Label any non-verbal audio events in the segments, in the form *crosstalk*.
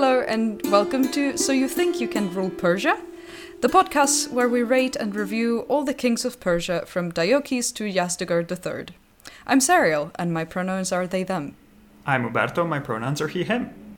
Hello, and welcome to So You Think You Can Rule Persia? The podcast where we rate and review all the kings of Persia from Deioces to Yazdegerd III. I'm Sariel, and my pronouns are they them. I'm Uberto, my pronouns are he, him.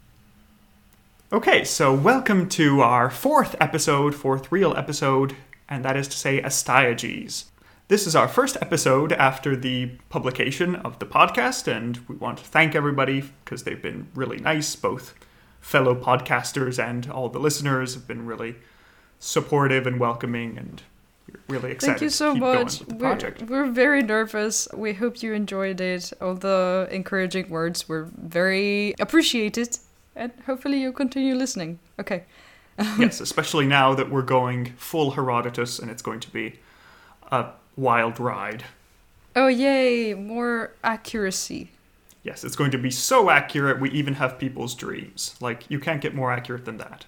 Okay, so welcome to our fourth episode, fourth real episode, and that is to say, Astyages. This is our first episode after the publication of the podcast, and we want to thank everybody because they've been really nice. Both fellow podcasters and all the listeners have been really supportive and welcoming, and really excited Thank you so much. We're, we're very nervous. We hope you enjoyed it. All the encouraging words were very appreciated, and hopefully you'll continue listening. Okay. *laughs* yes, especially now that we're going full Herodotus, and it's going to be a wild ride. Oh, yay! More accuracy. Yes, it's going to be so accurate we even have people's dreams. Like, you can't get more accurate than that.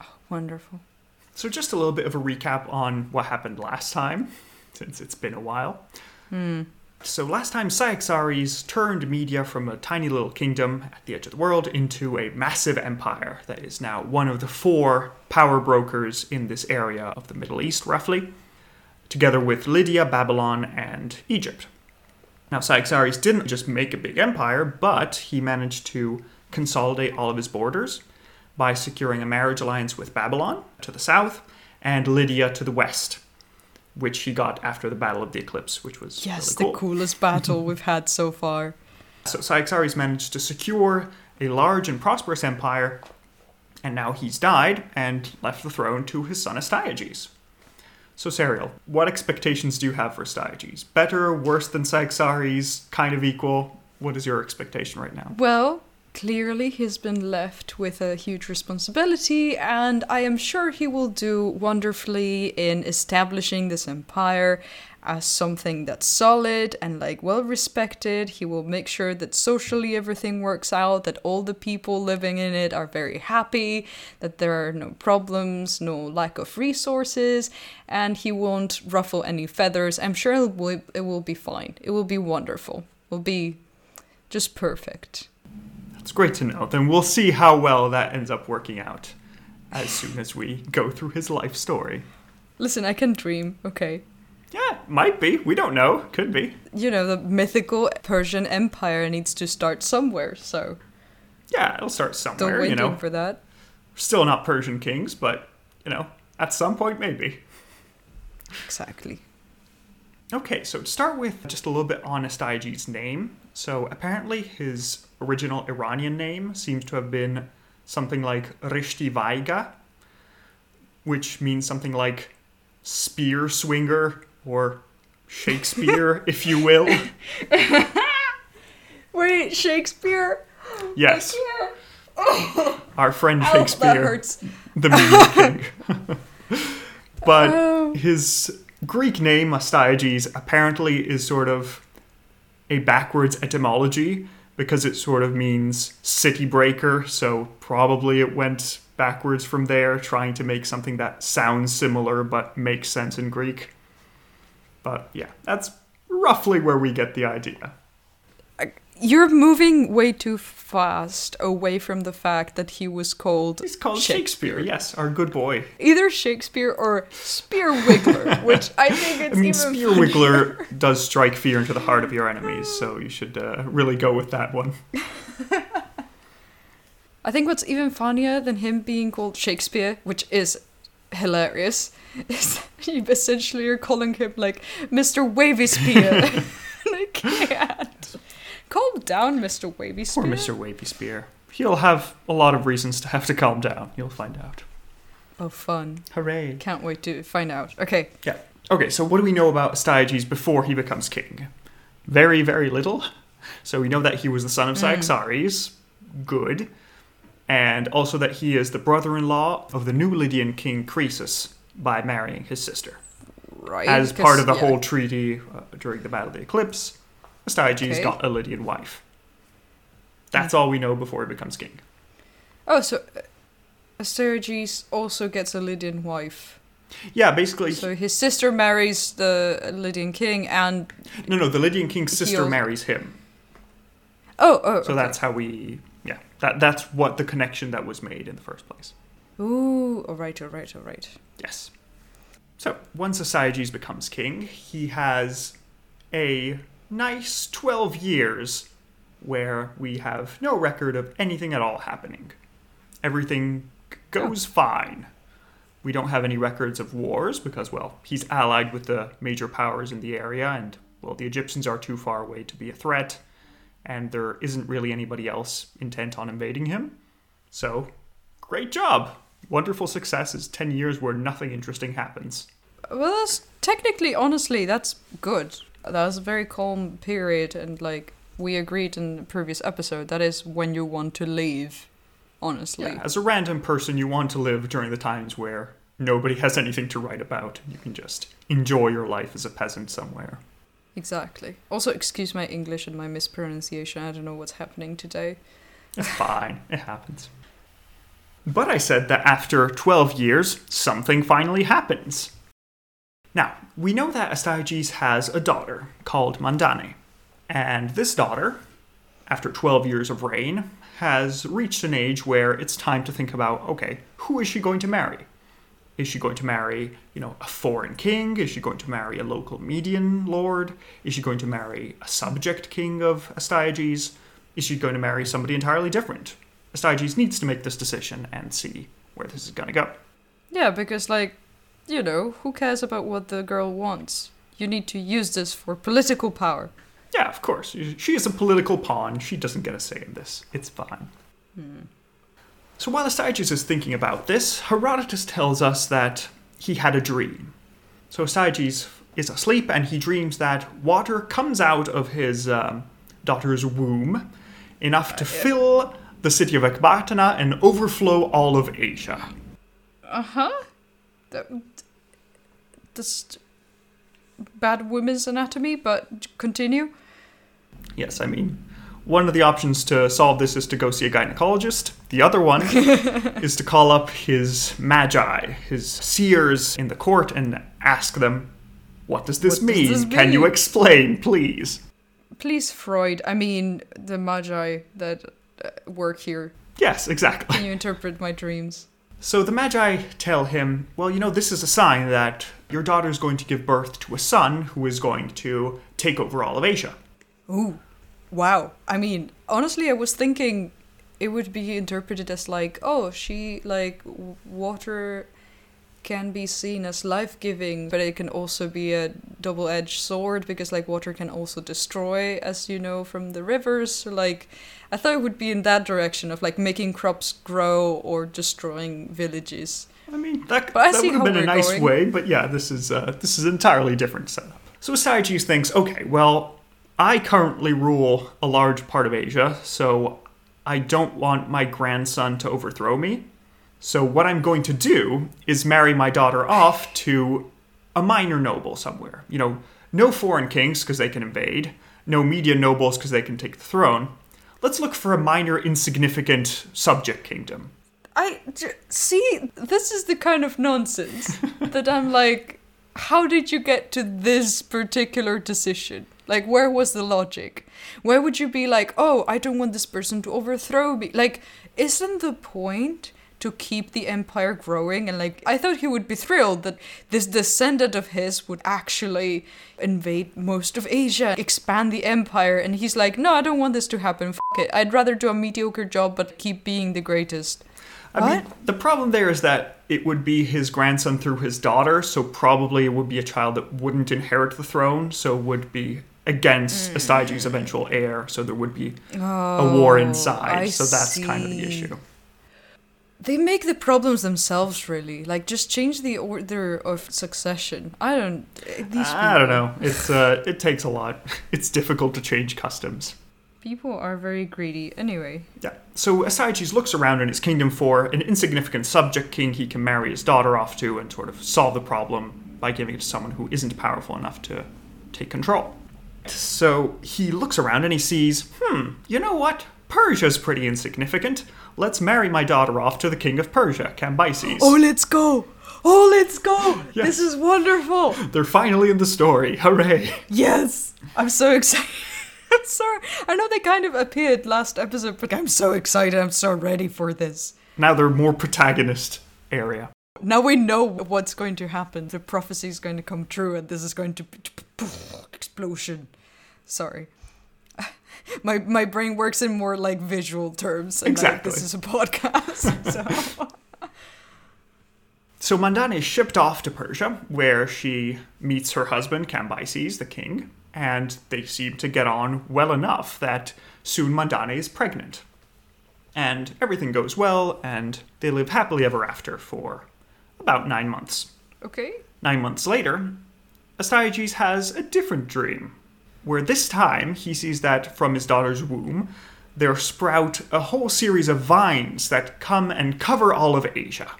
Oh, Wonderful. So, just a little bit of a recap on what happened last time, since it's been a while. Hmm. So, last time, Cyaxares turned Media from a tiny little kingdom at the edge of the world into a massive empire that is now one of the four power brokers in this area of the Middle East, roughly, together with Lydia, Babylon, and Egypt. Now, Cyaxares didn't just make a big empire, but he managed to consolidate all of his borders by securing a marriage alliance with Babylon to the south and Lydia to the west, which he got after the Battle of the Eclipse, which was Yes, really the coolest battle *laughs* we've had so far. So Cyaxares managed to secure a large and prosperous empire, and now he's died and left the throne to his son Astyages. So Sariel, what expectations do you have for Astyages? Better, worse than Cyaxares, kind of equal? What is your expectation right now? Well, clearly he's been left with a huge responsibility, and I am sure he will do wonderfully in establishing this empire as something that's solid and like well respected. He will make sure that socially everything works out, that all the people living in it are very happy, that there are no problems, no lack of resources, and he won't ruffle any feathers. I'm sure it will, it will be fine. It will be wonderful. It will be just perfect. That's great to know. Then we'll see how well that ends up working out as soon as we go through his life story. Listen, I can dream, okay? Yeah, might be. We don't know. Could be. You know, the mythical Persian Empire needs to start somewhere, so Yeah, it'll start somewhere, don't you know. for that. Still not Persian kings, but, you know, at some point, maybe. Exactly. Okay, so to start with, just a little bit on Astyages' name. So apparently, his original Iranian name seems to have been something like Rishti Vaiga, which means something like spear swinger or Shakespeare, if you will. *laughs* Wait, Shakespeare? Yes, *laughs* our friend Ow, that Shakespeare, hurts. the media king. *laughs* but Oh. his Greek name, Astyages, apparently is sort of a backwards etymology because it sort of means city breaker, so probably it went backwards from there, trying to make something that sounds similar but makes sense in Greek. But yeah, that's roughly where we get the idea. You're moving way too fast away from the fact that he was called He's called Shakespeare, yes, our good boy. either Shakespeare or Spear Wiggler, *laughs* which I think it's I mean, even Spear funnier. Wiggler does strike fear into the heart of your enemies, so you should uh, really go with that one. *laughs* I think what's even funnier than him being called Shakespeare, which is hilarious, is *laughs* that you essentially are calling him like Mr. Wavy Spear. *laughs* *laughs* I can't. Calm down, Mr. Wavy Spear. Poor Mr. Wavy Spear. He'll have a lot of reasons to have to calm down. You'll find out. Oh, fun. Hooray. Can't wait to find out. Okay. Yeah. Okay, so what do we know about Astyages before he becomes king? Very, very little. So we know that he was the son of mm-hmm. Cyaxares. Good. And also that he is the brother in law of the new Lydian king Croesus by marrying his sister. Right. As part of the yeah. whole treaty uh, during the Battle of the Eclipse, Astyages Okay. got a Lydian wife. That's all we know before he becomes king. Oh, so uh, Astyages also gets a Lydian wife. Yeah, basically, So his sister marries the Lydian king, and no, no, the Lydian king's sister He'll- marries him. oh, oh, So okay. that's how we. That that's what the connection that was made in the first place. Ooh, all right, all right, all right. Yes. So once Astyages becomes king, he has a nice 12 years where we have no record of anything at all happening. Everything goes oh. fine. We don't have any records of wars because, well, he's allied with the major powers in the area, and, well, the Egyptians are too far away to be a threat, and there isn't really anybody else intent on invading him. So, great job! Wonderful success is 10 years where nothing interesting happens. Well, that's technically, honestly, that's good. That was a very calm period, and like we agreed in the previous episode, that is when you want to leave. Honestly, Yeah, as a random person, you want to live during the times where nobody has anything to write about. And you can just enjoy your life as a peasant somewhere. Exactly. Also, excuse my English and my mispronunciation. I don't know what's happening today. It's fine, it happens. But I said that after 12 years, something finally happens. Now, we know that Astyages has a daughter called Mandane. And this daughter, after 12 years of reign, has reached an age where it's time to think about okay, who is she going to marry? Is she going to marry, you know, a foreign king? Is she going to marry a local median lord? Is she going to marry a subject king of Astyages? Is she going to marry somebody entirely different? Astyages needs to make this decision and see where this is going to go. Yeah, because like, you know, who cares about what the girl wants? You need to use this for political power. Yeah, of course. She is a political pawn. She doesn't get a say in this. It's fine. Hmm. So while Astyages is thinking about this, Herodotus tells us that he had a dream. So Astyages is asleep and he dreams that water comes out of his um, daughter's womb enough to fill the city of Ecbatana and overflow all of Asia. Uh huh. That's bad women's anatomy, but continue. Yes, I mean, one of the options to solve this is to go see a gynecologist. The other one *laughs* is to call up his magi, his seers in the court, and ask them, What does this, What does mean? this Can you explain, please? Please, Freud. I mean, the magi that uh, work here. Yes, exactly. Can you interpret my dreams? So the Magi tell him, Well, you know, this is a sign that your daughter is going to give birth to a son who is going to take over all of Asia. Ooh, wow. I mean, honestly, I was thinking it would be interpreted as like, oh, she like water can be seen as life-giving, but it can also be a double-edged sword because like water can also destroy, as you know from the rivers. So, like, I thought it would be in that direction of like making crops grow or destroying villages. I mean, that, But that would have been a nice going. way, but yeah, this is uh, this is an entirely different setup. So Astyages thinks, okay, well, I currently rule a large part of Asia, so I don't want my grandson to overthrow me. So what I'm going to do is marry my daughter off to a minor noble somewhere. You know, no foreign kings because they can invade, no media nobles because they can take the throne. Let's look for a minor, insignificant subject kingdom. I see. This is the kind of nonsense *laughs* that I'm like. How did you get to this particular decision? Like, where was the logic? Where would you be like, oh, I don't want this person to overthrow me? Like, isn't the point to keep the empire growing? And like, I thought he would be thrilled that this descendant of his would actually invade most of Asia, expand the empire. And he's like, no, I don't want this to happen. F it. I'd rather do a mediocre job, but keep being the greatest. I mean, the problem there is that it would be his grandson through his daughter, so probably it would be a child that wouldn't inherit the throne, so would be against Astyages' eventual heir, so there would be a war inside. Oh, I so that's kind of the issue. They make the problems themselves, really. Like, just change the order of succession. I don't. eh, These I don't know. It's uh, it takes a lot. *laughs* It's difficult to change customs. People are very greedy. Anyway, Yeah. So Astyages looks around in his kingdom for an insignificant subject king he can marry his daughter off to and sort of solve the problem by giving it to someone who isn't powerful enough to take control. So he looks around and he sees, hmm, you know what? Persia's pretty insignificant. Let's marry my daughter off to the king of Persia, Cambyses. oh, let's go! Oh, let's go! Yes. This is wonderful! They're finally in the story. Hooray! Yes, I'm so excited. *laughs* Sorry, I know they kind of appeared last episode, but I'm so excited. I'm so ready for this. Now they're more protagonist area. Now we know what's going to happen. The prophecy is going to come true, and this is going to be explosion. Sorry. *laughs* My my brain works in more like visual terms. And Exactly. Like, this is a podcast. *laughs* So. So Mandane is shipped off to Persia, where she meets her husband, Cambyses, the king, and they seem to get on well enough that soon Mandane is pregnant. And everything goes well, and they live happily ever after for about nine months. okay. Nine months later, Astyages has a different dream, where this time he sees that from his daughter's womb there sprout a whole series of vines that come and cover all of Asia.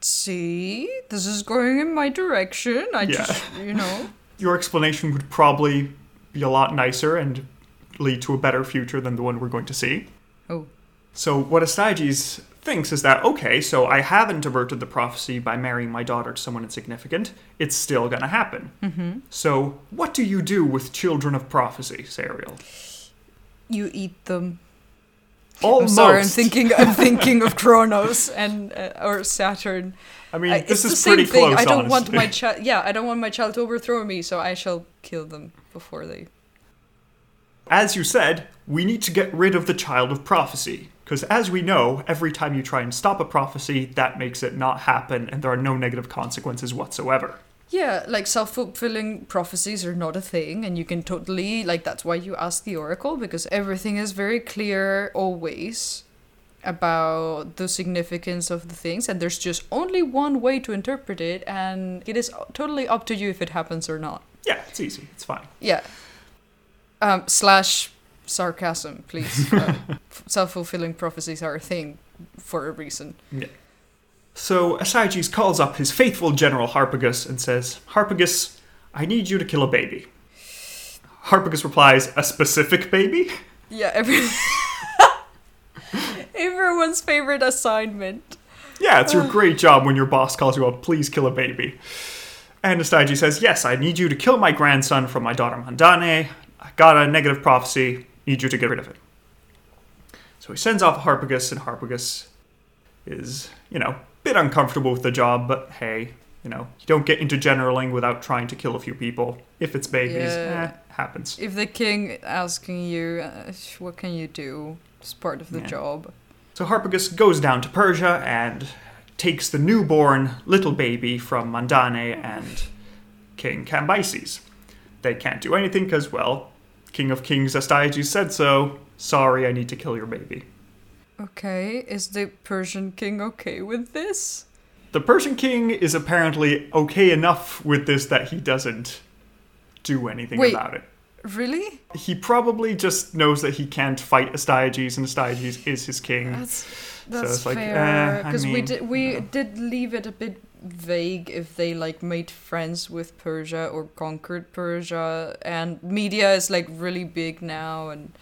See, this is going in my direction. I Yeah. just, you know. *laughs* Your explanation would probably be a lot nicer and lead to a better future than the one we're going to see. Oh, So, what Astyages thinks is that, okay, so I haven't averted the prophecy by marrying my daughter to someone insignificant. It's still going to happen. Mm-hmm. So, what do you do with children of prophecy, Sariel? you eat them. Almost. I'm sorry. I'm thinking. I'm thinking of Kronos and uh, or Saturn. I mean, I- this is pretty thing. close. I don't want my child. Yeah, I don't want my child to overthrow me, so I shall kill them before they. As you said, we need to get rid of the child of prophecy. Because as we know, every time you try and stop a prophecy, that makes it not happen, and there are no negative consequences whatsoever. Yeah, like self fulfilling prophecies are not a thing, and you can totally like that's why you ask the oracle because everything is very clear always about the significance of the things, and there's just only one way to interpret it, and it is totally up to you if it happens or not. Yeah, it's easy. It's fine. Yeah. Um, slash sarcasm, please. *laughs* Uh, self fulfilling prophecies are a thing for a reason. Yeah. So Astyages calls up his faithful general Harpagus and says, Harpagus, I need you to kill a baby. Harpagus replies, A specific baby? Yeah, every *laughs* everyone's favorite assignment. Yeah, it's your great job when your boss calls you up, please kill a baby. And Astyages says, Yes, I need you to kill my grandson from my daughter Mandane. I got a negative prophecy, need you to get rid of it. So he sends off Harpagus, and Harpagus is, you know, a bit uncomfortable with the job, but hey, you know, you don't get into generaling without trying to kill a few people. If it's babies, Yeah. eh, happens. If the king asking you, uh, what can you do? It's part of the Yeah. job. So Harpagus goes down to Persia and takes the newborn little baby from Mandane and King Cambyses. They can't do anything because, well, King of Kings Astyages said so. Sorry, I need to kill your baby. Okay, is the Persian king okay with this? The Persian king is apparently okay enough with this that he doesn't do anything Wait. about it. Really? He probably just knows that he can't fight Astyages, and Astyages is his king. That's that's it's like, fair. eh, I Because we mean, did we yeah. did leave it a bit vague if they like made friends with Persia or conquered Persia, and media is like really big now, and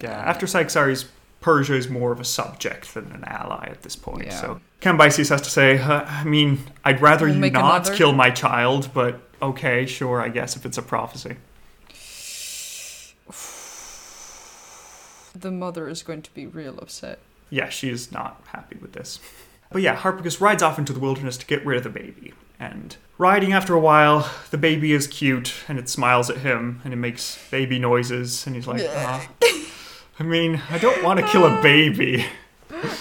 Yeah, after Cyaxares, Persia is more of a subject than an ally at this point. Yeah. So Cambyses has to say, uh, I mean, I'd rather We'll you not another. kill my child, but okay, sure, I guess if it's a prophecy. *sighs* the mother is going to be real upset. Yeah, she is not happy with this. But yeah, Harpagus rides off into the wilderness to get rid of the baby. And riding after a while, the baby is cute and it smiles at him and it makes baby noises. And he's like, "Ah." I mean, I don't want to kill a baby.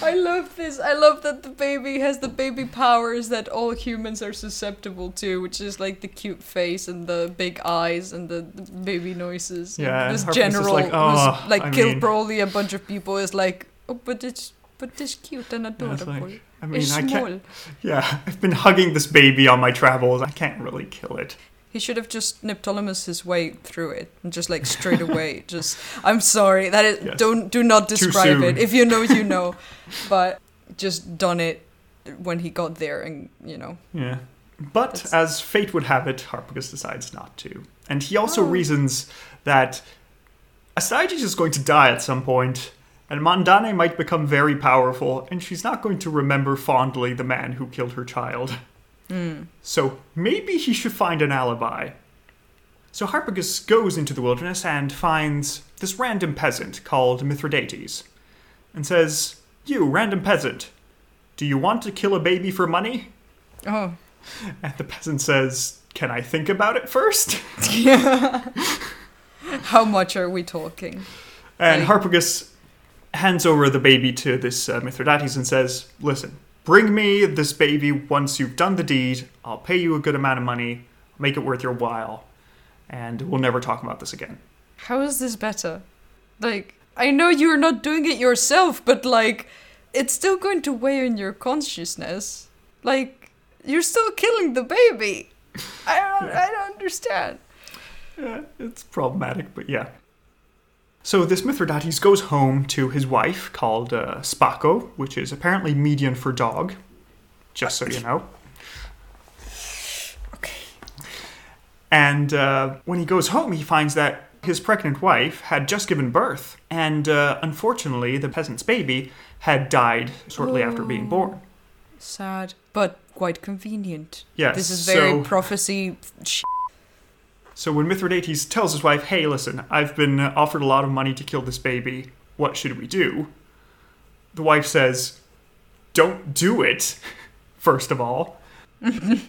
I love this. I love that the baby has the baby powers that all humans are susceptible to, which is like the cute face and the big eyes and the, the baby noises. Yeah, this general, like, "Oh, like I killed mean-" probably a bunch of people, is like, oh, but it's but it's cute and adorable. like, I mean, it's I small. can't. Yeah, I've been hugging this baby on my travels. I can't really kill it. He should have just Neoptolemus his way through it and just like straight away. *laughs* just I'm sorry that is Yes. don't do not describe it. If you know, you *laughs* know. but just done it when he got there, and you know. Yeah. But That's- as fate would have it, Harpagus decides not to. And he also Oh. reasons that Astyages is going to die at some point, and Mandane might become very powerful, and she's not going to remember fondly the man who killed her child. Mm. So maybe he should find an alibi. So Harpagus goes into the wilderness and finds this random peasant called Mithridates and says, You, random peasant, do you want to kill a baby for money? Oh. *laughs* And the peasant says, Can I think about it first? *laughs* How much are we talking? And Like- Harpagus hands over the baby to this uh, Mithridates and says, Listen, bring me this baby once you've done the deed. I'll pay you a good amount of money, make it worth your while, and we'll never talk about this again. How is this better? Like, I know you're not doing it yourself, but like, it's still going to weigh on your consciousness. Like, you're still killing the baby. I don't, I don't understand. *laughs* Yeah, it's problematic, but yeah. So this Mithridates goes home to his wife, called uh, Spako, which is apparently median for dog, just so you know. Okay. And uh, when he goes home, he finds that his pregnant wife had just given birth, and uh, unfortunately, the peasant's baby had died shortly after being born. Sad, but quite convenient. Yes. This is very so, prophecy. So when Mithridates tells his wife, "Hey, listen, I've been uh, offered a lot of money to kill this baby. What should we do?" The wife says, "Don't do it. *laughs* First of all." *laughs* I'm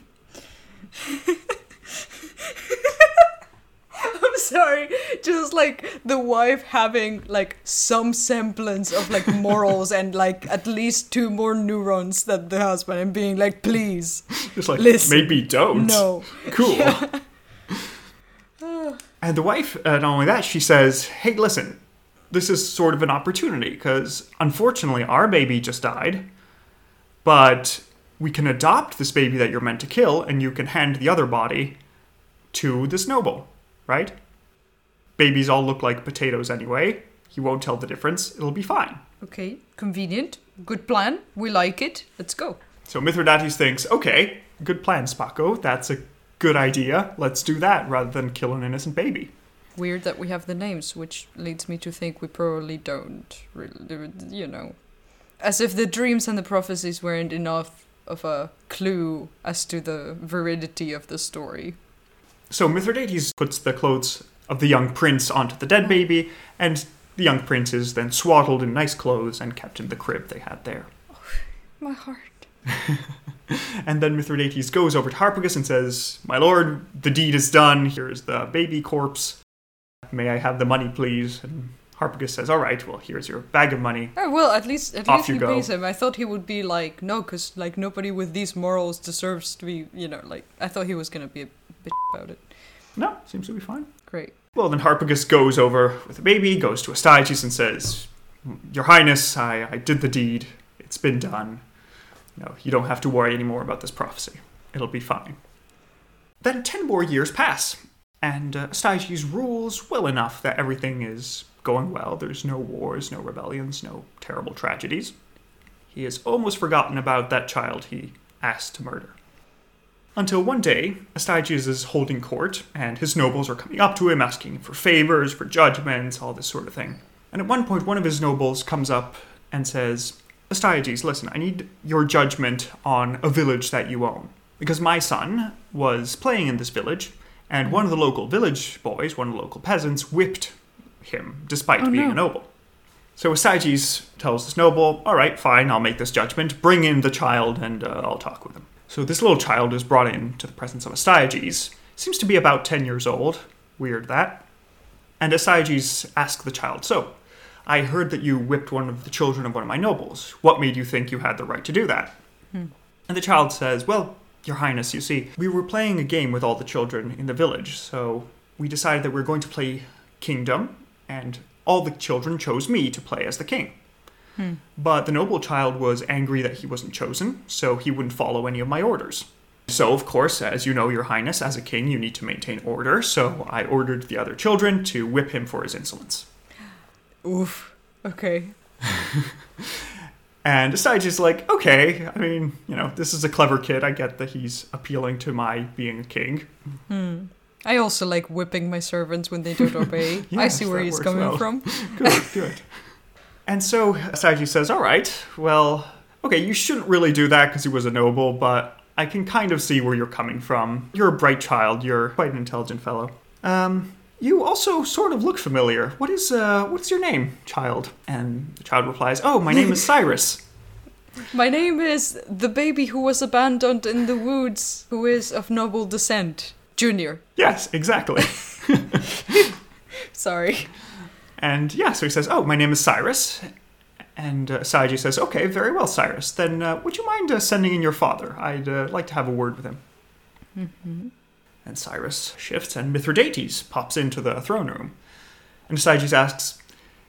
sorry, just like the wife having like some semblance of like morals and like at least two more neurons than the husband and being like, please, *laughs* Just like Listen, maybe don't. no. Cool. And the wife, uh, not only that, she says, "Hey, listen, this is sort of an opportunity because unfortunately our baby just died, but we can adopt this baby that you're meant to kill, and you can hand the other body to this noble, right? Babies all look like potatoes anyway. He won't tell the difference. It'll be fine." Okay, convenient. Good plan. We like it. Let's go. So Mithridates thinks, okay, good plan, Spako. That's a good idea. Let's do that rather than kill an innocent baby. Weird that we have the names, which leads me to think we probably don't. Really, you know, as if the dreams and the prophecies weren't enough of a clue as to the veridity of the story. So Mithridates puts the clothes of the young prince onto the dead baby, and the young prince is then swaddled in nice clothes and kept in the crib they had there. Oh, my heart. *laughs* And then Mithridates goes over to Harpagus and says, My lord, the deed is done. Here's the baby corpse. May I have the money, please? And Harpagus says, All right, well, here's your bag of money. Oh, well, at least at Off least you he go. pays him. I thought he would be like, no, because like nobody with these morals deserves to be, you know, like I thought he was gonna be a bitch about it. No, seems to be fine. Great. Well, then Harpagus goes over with the baby, goes to Astyages and says, Your Highness, I, I did the deed. It's been done. No, you don't have to worry anymore about this prophecy. It'll be fine. Then ten more years pass, and uh, Astyages rules well enough that everything is going well. There's no wars, no rebellions, no terrible tragedies. He has almost forgotten about that child he asked to murder. Until one day, Astyages is holding court, and his nobles are coming up to him asking for favors, for judgments, all this sort of thing. And at one point, one of his nobles comes up and says, Astyages, listen, I need your judgment on a village that you own. Because my son was playing in this village, and one of the local village boys, one of the local peasants, whipped him, despite Oh, being no. a noble. So Astyages tells this noble, all right, fine, I'll make this judgment. Bring in the child and uh, I'll talk with him. So this little child is brought in to the presence of Astyages. Seems to be about 10 years old. Weird that. And Astyages asks the child, so, I heard that you whipped one of the children of one of my nobles. What made you think you had the right to do that? Hmm. And the child says, Well, Your Highness, you see, we were playing a game with all the children in the village, so we decided that we were going to play Kingdom, and all the children chose me to play as the king. Hmm. But the noble child was angry that he wasn't chosen, so he wouldn't follow any of my orders. So, of course, as you know, Your Highness, as a king, you need to maintain order, so I ordered the other children to whip him for his insolence. Oof. Okay. *laughs* And Astyages is like, okay, I mean, you know, this is a clever kid. I get that he's appealing to my being a king. I also like whipping my servants when they don't *laughs* obey. I see where he's coming well. from. *laughs* Good, good. And so Astyages says, all right, well, okay, you shouldn't really do that because he was a noble, but I can kind of see where you're coming from. You're a bright child, you're quite an intelligent fellow. Um, you also sort of look familiar. What is uh, what's your name, child? And the child replies, "Oh, my name is *laughs* Cyrus." My name is the baby who was abandoned in the woods, who is of noble descent. Junior. yes, exactly. *laughs* Sorry. And yeah, so he says, "Oh, my name is Cyrus." And uh, Astyages says, "Okay, very well, Cyrus. Then uh, would you mind uh, sending in your father? I'd uh, like to have a word with him." And Cyrus shifts, and Mithridates pops into the throne room. And Astyages asks,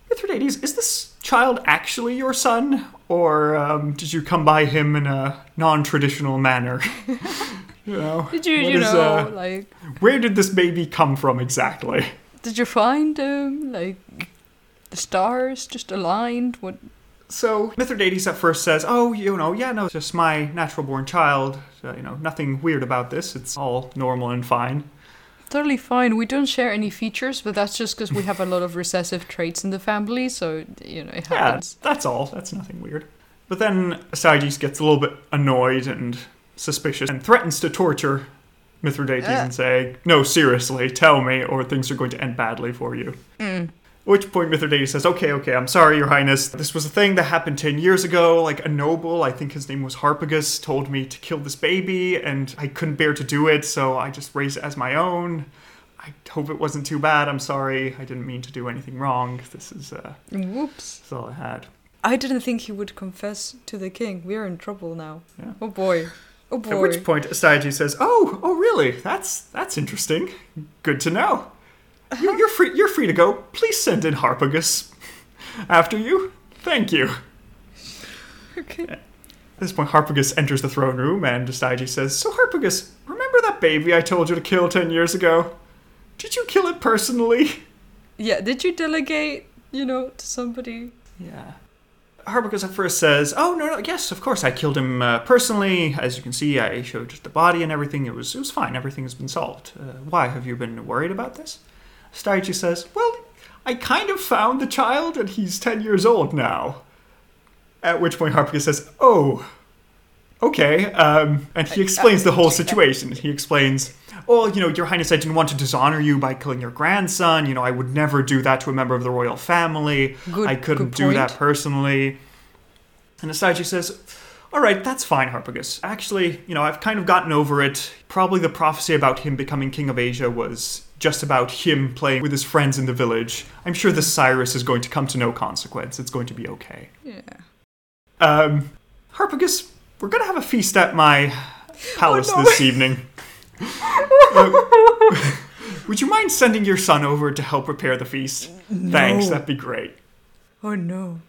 "Mithridates, is this child actually your son, or um, did you come by him in a non-traditional manner?" *laughs* you know, *laughs* Did you, you is, know, uh, like, where did this baby come from exactly? did you find him? like, the stars just aligned? What? So Mithridates at first says, "Oh, you know, yeah, no, just my natural-born child. Uh, you know, nothing weird about this. It's all normal and fine." Totally fine. We don't share any features, but that's just because we have a lot of recessive traits in the family, so you know it Yeah, that's all. That's nothing weird. But then Astyages gets a little bit annoyed and suspicious and threatens to torture Mithridates Uh. and say, "No, seriously, tell me, or things are going to end badly for you." Mm. At which point Mithridates says, Okay, okay, I'm sorry, Your Highness. This was a thing that happened 10 years ago. Like, a noble, I think his name was Harpagus, told me to kill this baby, and I couldn't bear to do it, so I just raised it as my own. I hope it wasn't too bad. I'm sorry. I didn't mean to do anything wrong. This is, uh, Whoops. this is all I had. I didn't think he would confess to the king. We're in trouble now. Yeah. Oh boy. Oh boy. At which point Astyages says, "Oh, oh, really? That's that's interesting. Good to know. You, you're free. You're free to go. Please send in Harpagus after you. Thank you." Okay. At this point, Harpagus enters the throne room, and Astyages says, "So, Harpagus, remember that baby I told you to kill ten years ago? Did you kill it personally?" Yeah, did you delegate, you know, to somebody? Yeah. Harpagus at first says, "Oh no, no, yes, of course, I killed him uh, personally. As you can see, I showed the body and everything. It was, it was fine. Everything has been solved. Uh, why have you been worried about this?" Astyages says, "Well, I kind of found the child, and he's ten years old now." At which point, Harpagus says, "Oh, okay," um, and he explains the whole situation. He explains. Oh, you know, Your Highness, I didn't want to dishonor you by killing your grandson. You know, I would never do that to a member of the royal family. Good. I couldn't do that personally. And Astyages says, All right, that's fine, Harpagus. Actually, you know, I've kind of gotten over it. Probably the prophecy about him becoming king of Asia was just about him playing with his friends in the village. I'm sure this Cyrus is going to come to no consequence. It's going to be okay. Yeah. Um, Harpagus, we're going to have a feast at my palace Oh, no. this evening. *laughs* Uh, would you mind sending your son over to help prepare the feast? No. Thanks, that'd be great. Oh no.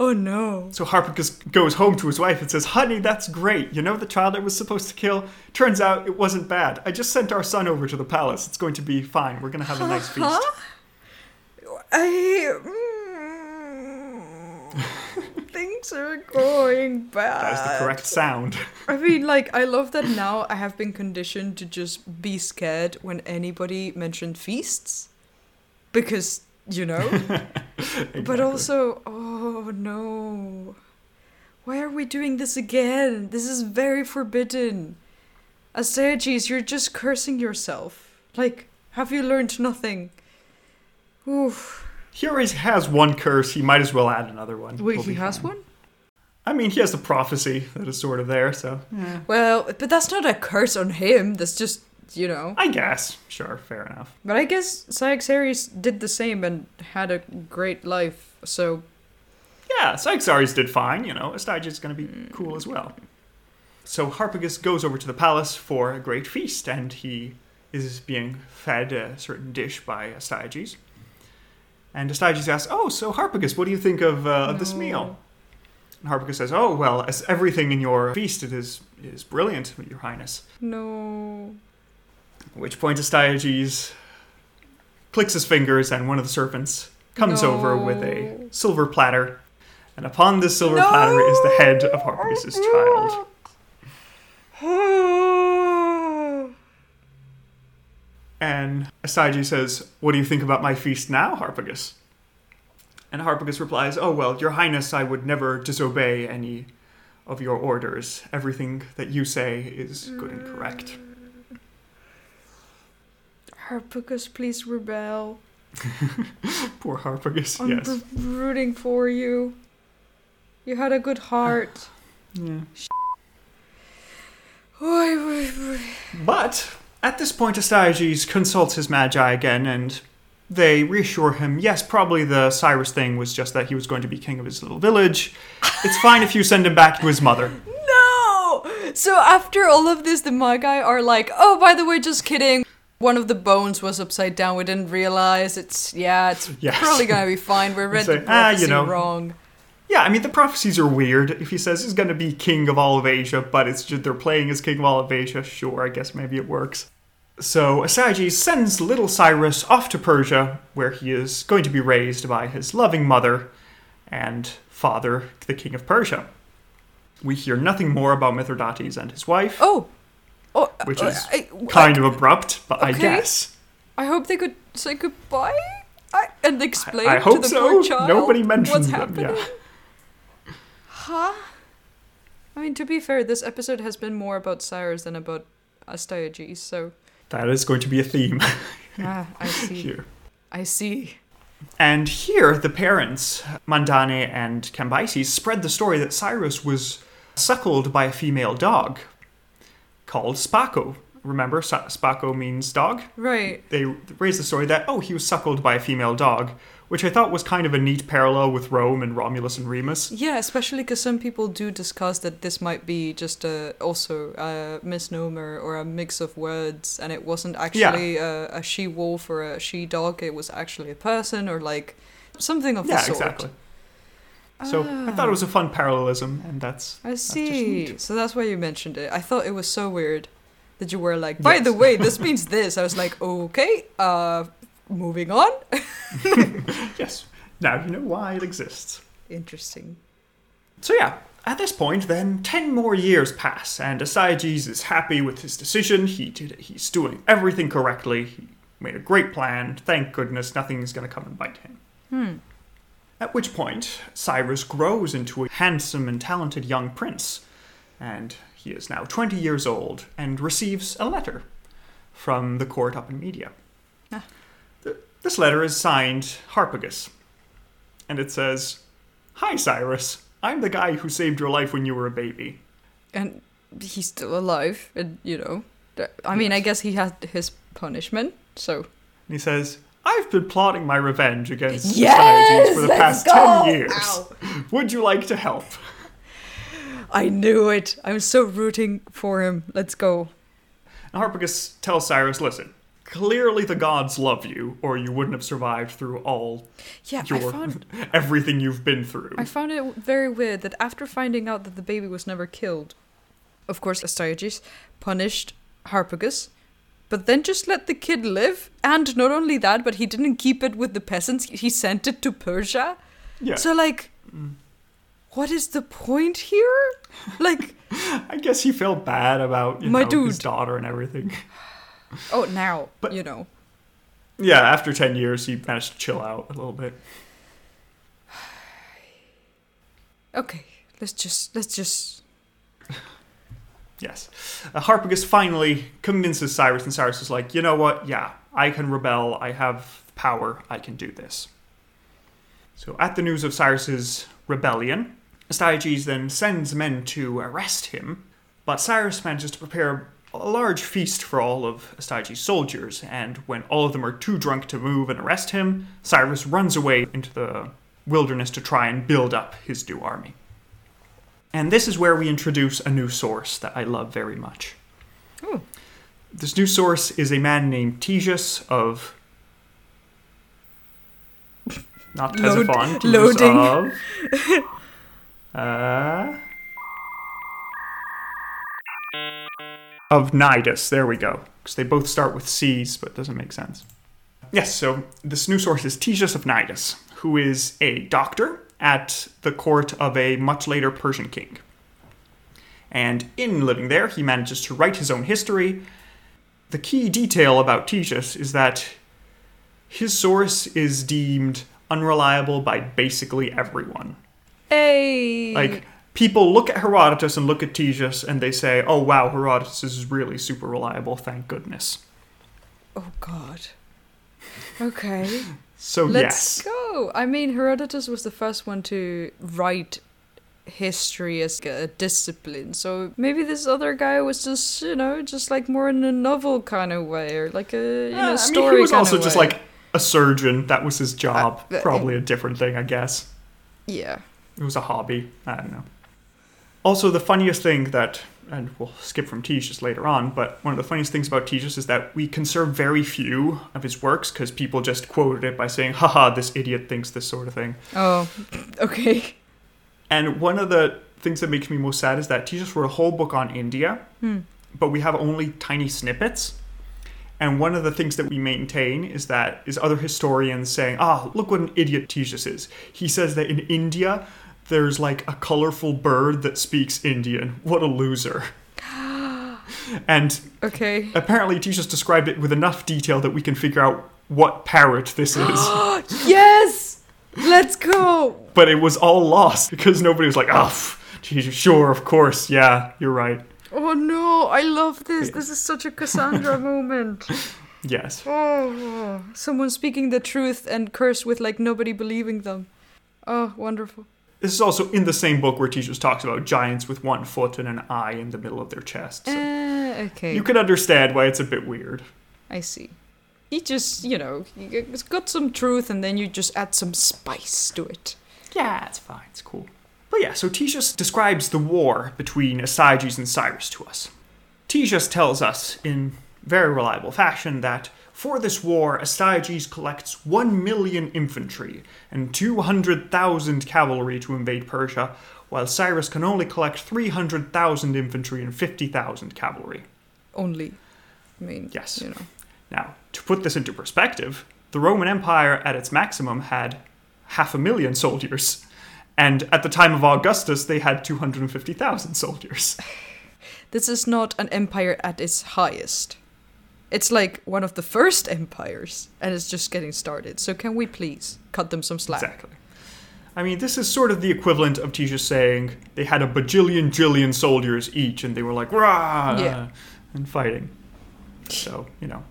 Oh no. So Harpagus goes home to his wife and says, Honey, that's great. You know the child I was supposed to kill? Turns out it wasn't bad. I just sent our son over to the palace. It's going to be fine. We're going to have a nice feast. Huh? I. mm, *laughs* things are going bad. That is the correct sound. I mean, like, I love that now I have been conditioned to just be scared when anybody mentioned feasts. Because, you know? *laughs* But also, oh no. Why are we doing this again? This is very forbidden. Astyages, you're just cursing yourself. Like, have you learned nothing? Oof. He already has one curse. He might as well add another one. Wait, We'll he has fine. one? I mean, he has the prophecy that is sort of there, so. Well, but that's not a curse on him. That's just, you know. I guess. Sure, fair enough. But I guess Cyaxares did the same and had a great life. So, Yeah, Cyaxares did fine, you know. Astyages is going to be cool as well. So Harpagus goes over to the palace for a great feast, and he is being fed a certain dish by Astyages. And Astyages asks, Oh, so Harpagus, what do you think of, uh, of this meal? And Harpagus says, Oh, well, as everything in your feast it is, is brilliant, Your Highness. no. At which point Astyages clicks his fingers, and one of the serpents comes over with a silver platter. And upon this silver No. platter is the head of Harpagus's child. *sighs* And Astyages says, What do you think about my feast now, Harpagus? And Harpagus replies, Oh, well, Your Highness, I would never disobey any of your orders. Everything that you say is good and correct. Mm. Harpagus, please rebel. *laughs* Poor Harpagus, I'm yes. r- rooting for you. You had a good heart. *sighs* Yeah. But at this point, Astyages consults his magi again, and they reassure him yes, probably the Cyrus thing was just that he was going to be king of his little village. *laughs* It's fine if you send him back to his mother. No! So after all of this, the Magi are like, oh, by the way, just kidding. One of the bones was upside down. We didn't realize. It's yeah. It's *laughs* Yes. probably gonna be fine. We read like, the ah, you prophecy know. wrong. Yeah, I mean, the prophecies are weird. If he says he's going to be king of all of Asia, but it's just they're playing as king of all of Asia, sure, I guess maybe it works. So Astyages sends little Cyrus off to Persia, where he is going to be raised by his loving mother and father, the king of Persia. We hear nothing more about Mithridates and his wife, Oh, oh, which uh, is I, kind of abrupt, but I guess. I hope they could say goodbye I, and explain I to hope the so. poor child Nobody mentions what's them, happening. yeah. Huh? I mean, to be fair, this episode has been more about Cyrus than about Astyages, so That is going to be a theme *laughs* ah, I *laughs* see. here. I see. And here, the parents, Mandane and Cambyses, spread the story that Cyrus was suckled by a female dog called Spaco. Remember, Spaco means dog? Right. They raised the story that, oh, he was suckled by a female dog, which I thought was kind of a neat parallel with Rome and Romulus and Remus. Yeah, especially because some people do discuss that this might be just a also a misnomer or a mix of words, and it wasn't actually a, a she wolf or a she dog. It was actually a person or like something of yeah, the sort. exactly. So I thought it was a fun parallelism, and that's I just see. neat. So that's why you mentioned it. I thought it was so weird that you were like, by Yes. the way, this *laughs* means this. I was like, okay, uh, moving on. *laughs* yes. Now you know why it exists. Interesting. So yeah, at this point, then ten more years pass, and Astyages is happy with his decision. He did. He's doing everything correctly. He made a great plan. Thank goodness, nothing is going to come and bite him. Hmm. At which point, Cyrus grows into a handsome and talented young prince, and he is now twenty years old and receives a letter from the court up in Media. Ah. This letter is signed Harpagus, and it says, "Hi, Cyrus. I'm the guy who saved your life when you were a baby. And he's still alive, and you know, I mean, I guess he had his punishment. So And he says, I've been plotting my revenge against Yes! Astyages for the Let's past go! 10 years. Ow. Would you like to help? I knew it. I'm so rooting for him. Let's go. And Harpagus tells Cyrus, listen, clearly the gods love you, or you wouldn't have survived through all Yeah, I your found *laughs* everything you've been through. I found it very weird that after finding out that the baby was never killed, of course Astyages punished Harpagus, but then just let the kid live. And not only that, but he didn't keep it with the peasants. He sent it to Persia. yeah, So like, mm. what is the point here? Like, *laughs* I guess he felt bad about you My know, his daughter and everything. *sighs* oh, now But- you know. Yeah, after 10 years, he managed to chill out a little bit. *sighs* Okay, let's just let's just. *laughs* Yes. Uh, Harpagus finally convinces Cyrus, and Cyrus is like, you know what? Yeah, I can rebel. I have power. I can do this. So, at the news of Cyrus's rebellion, Astyages then sends men to arrest him, but Cyrus manages to prepare a large feast for all of Astyages' soldiers, and when all of them are too drunk to move and arrest him, Cyrus runs away into the wilderness to try and build up his new army. And this is where we introduce a new source that I love very much. Oh. This new source is a man named Ctesias of. Not Load- loading. Of, *laughs* uh, of Cnidus. There we go. Because they both start with C's, but it doesn't make sense. Yes, so this new source is Ctesias of Cnidus, who is a doctor at the court of a much later Persian king. And in living there, he manages to write his own history. The key detail about Ctesias is that his source is deemed unreliable by basically everyone. Hey. Like, people look at Herodotus and look at Ctesias and they say, oh wow, Herodotus is really super reliable, thank goodness. Oh God. Okay. *laughs* So Let's yes, go. I mean, Herodotus was the first one to write history as a discipline. So maybe this other guy was just, you know, just like more in a novel kind of way, or like a you know I story. mean, he was also just way. like a surgeon. That was his job. Uh, uh, Probably a different thing, I guess. yeah. It was a hobby. I don't know. Also, the funniest thing that, and we'll skip from Ctesias later on, but one of the funniest things about Ctesias is that we conserve very few of his works because people just quoted it by saying, haha, this idiot thinks this sort of thing. Oh, *laughs* okay. And one of the things that makes me most sad is that Ctesias wrote a whole book on India, Hmm. but we have only tiny snippets. And one of the things that we maintain is that is other historians saying, ah, look what an idiot Ctesias is. He says that in India, there's like a colorful bird that speaks Indian. What a loser. *gasps* and Okay. apparently, Ctesias described it with enough detail that we can figure out what parrot this *gasps* is. yes! Let's go! but it was all lost because nobody was like, oh, Ctesias, sure, of course, yeah, you're right. Oh no, I love this. This is such a Cassandra *laughs* moment. Yes. Oh, someone speaking the truth and cursed with like nobody believing them. Oh, wonderful. This is also in the same book where Ctesias talks about giants with one foot and an eye in the middle of their chest. So Uh, okay. you can understand why it's a bit weird. I see. He just, you know, it's got some truth and then you just add some spice to it. Yeah, it's fine. It's cool. But yeah, so Ctesias describes the war between Astyages and Cyrus to us. Ctesias tells us in very reliable fashion that for this war, Astyages collects 1 million infantry and 200,000 cavalry to invade Persia, while Cyrus can only collect 300,000 infantry and 50,000 cavalry. Only. I mean, Yes. you know. Now, to put this into perspective, the Roman Empire at its maximum had half a million soldiers. And at the time of Augustus, they had 250,000 soldiers. *laughs* This is not an empire at its highest. It's like one of the first empires, and it's just getting started. So can we please cut them some slack? Exactly. I mean, this is sort of the equivalent of Ctesias saying they had a bajillion jillion soldiers each, and they were like, rah, Yeah. and fighting. So, you know,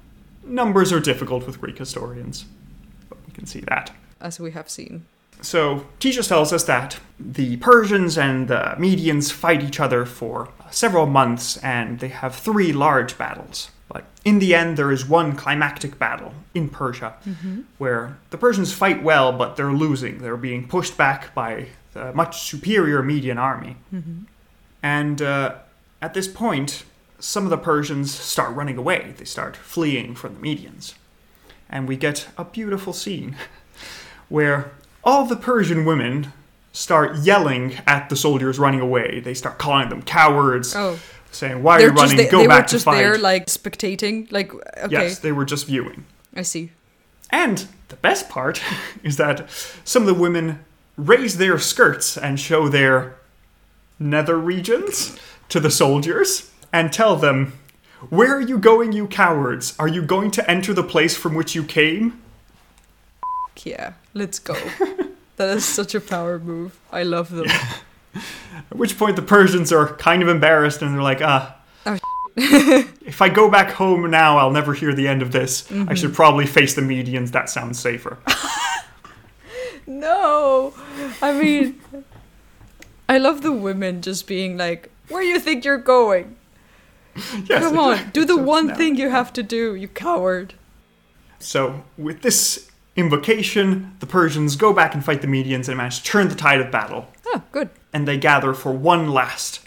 numbers are difficult with Greek historians, but we can see that. As we have seen. So Ctesias tells us that the Persians and the Medians fight each other for several months and they have three large battles. But in the end, there is one climactic battle in Persia where the Persians fight well, but they're losing. They're being pushed back by the much superior Median army. And uh, at this point, some of the Persians start running away. They start fleeing from the Medians. And we get a beautiful scene *laughs* where all the Persian women start yelling at the soldiers running away. They start calling them cowards, Oh, saying, Why are they're you running? just they, Go they back were just there, like spectating. Like, okay, Yes, they were just viewing. I see. And the best part *laughs* is that some of the women raise their skirts and show their nether regions to the soldiers and tell them, Where are you going, you cowards? Are you going to enter the place from which you came? Yeah, let's go. *laughs* that is such a power move. I love them. At which point the Persians are kind of embarrassed and they're like, ah. Oh, *laughs* if I go back home now, I'll never hear the end of this. Mm-hmm. I should probably face the Medians. That sounds safer. *laughs* No, I mean, I love the women just being like, "Where you think you're going? *laughs* yes, Come on, do the one now- thing you have to do, you coward." So, with this invocation, the Persians go back and fight the Medians and manage to turn the tide of battle. Oh, good. And they gather for one last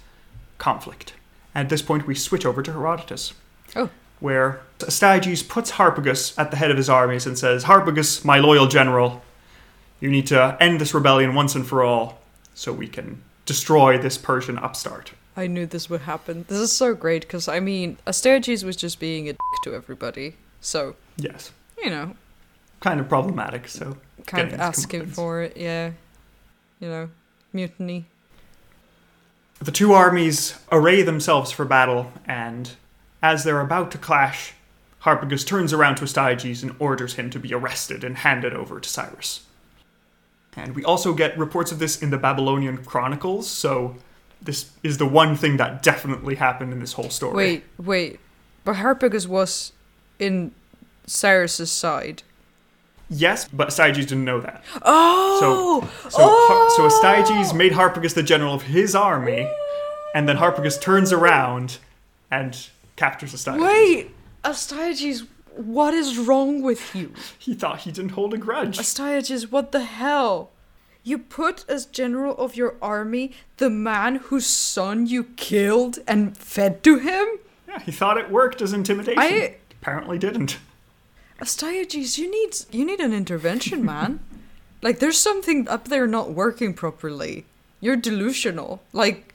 conflict. At this point, we switch over to Herodotus. Oh. Where Astyages puts Harpagus at the head of his armies and says, Harpagus, my loyal general, you need to end this rebellion once and for all so we can destroy this Persian upstart. I knew this would happen. This is so great because I mean, Astyages was just being a dick to everybody, so Yes. you know, Kind of problematic, so. kind of asking for it. Yeah, you know, mutiny. The two armies array themselves for battle, and as they're about to clash, Harpagus turns around to Astyages and orders him to be arrested and handed over to Cyrus. And we also get reports of this in the Babylonian Chronicles, so this is the one thing that definitely happened in this whole story. Wait, wait, but Harpagus was in Cyrus's side. Yes, but Astyages didn't know that. Oh, So, Har- so oh! Astyages made Harpagus the general of his army, and then Harpagus turns around and captures Astyages. wait, uh, Astyages, what is wrong with you? He thought he didn't hold a grudge. Uh, Astyages, what the hell? You put as general of your army the man whose son you killed and fed to him? Yeah, he thought it worked as intimidation. I- Apparently didn't. Astyages, you need you need an intervention, man. *laughs* like there's something up there not working properly. You're delusional. Like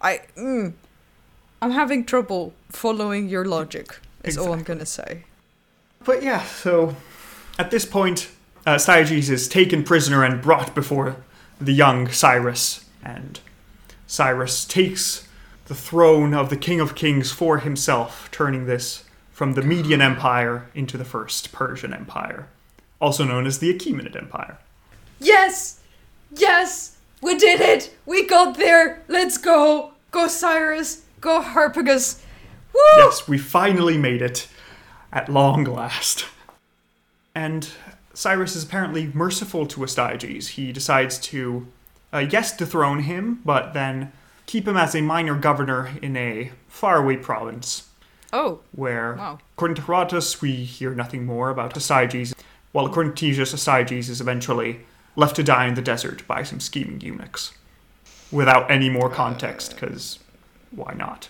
I mm, I'm having trouble following your logic. Is all I'm gonna say. But yeah, so at this point, uh, Astyages is taken prisoner and brought before the young Cyrus, and Cyrus takes the throne of the King of Kings for himself, turning this from the Median Empire into the First Persian Empire, also known as the Achaemenid Empire. Yes! Yes! We did it! We got there! Let's go! Go Cyrus! Go Harpagus! Woo! Yes, we finally made it at long last. And Cyrus is apparently merciful to Astyages. He decides to, uh, yes, dethrone him, but then keep him as a minor governor in a faraway province Oh, where, Wow. according to Herodotus, we hear nothing more about Astyages, while according to Ctesias, Astyages is eventually left to die in the desert by some scheming eunuchs. Without any more uh, context, because why not?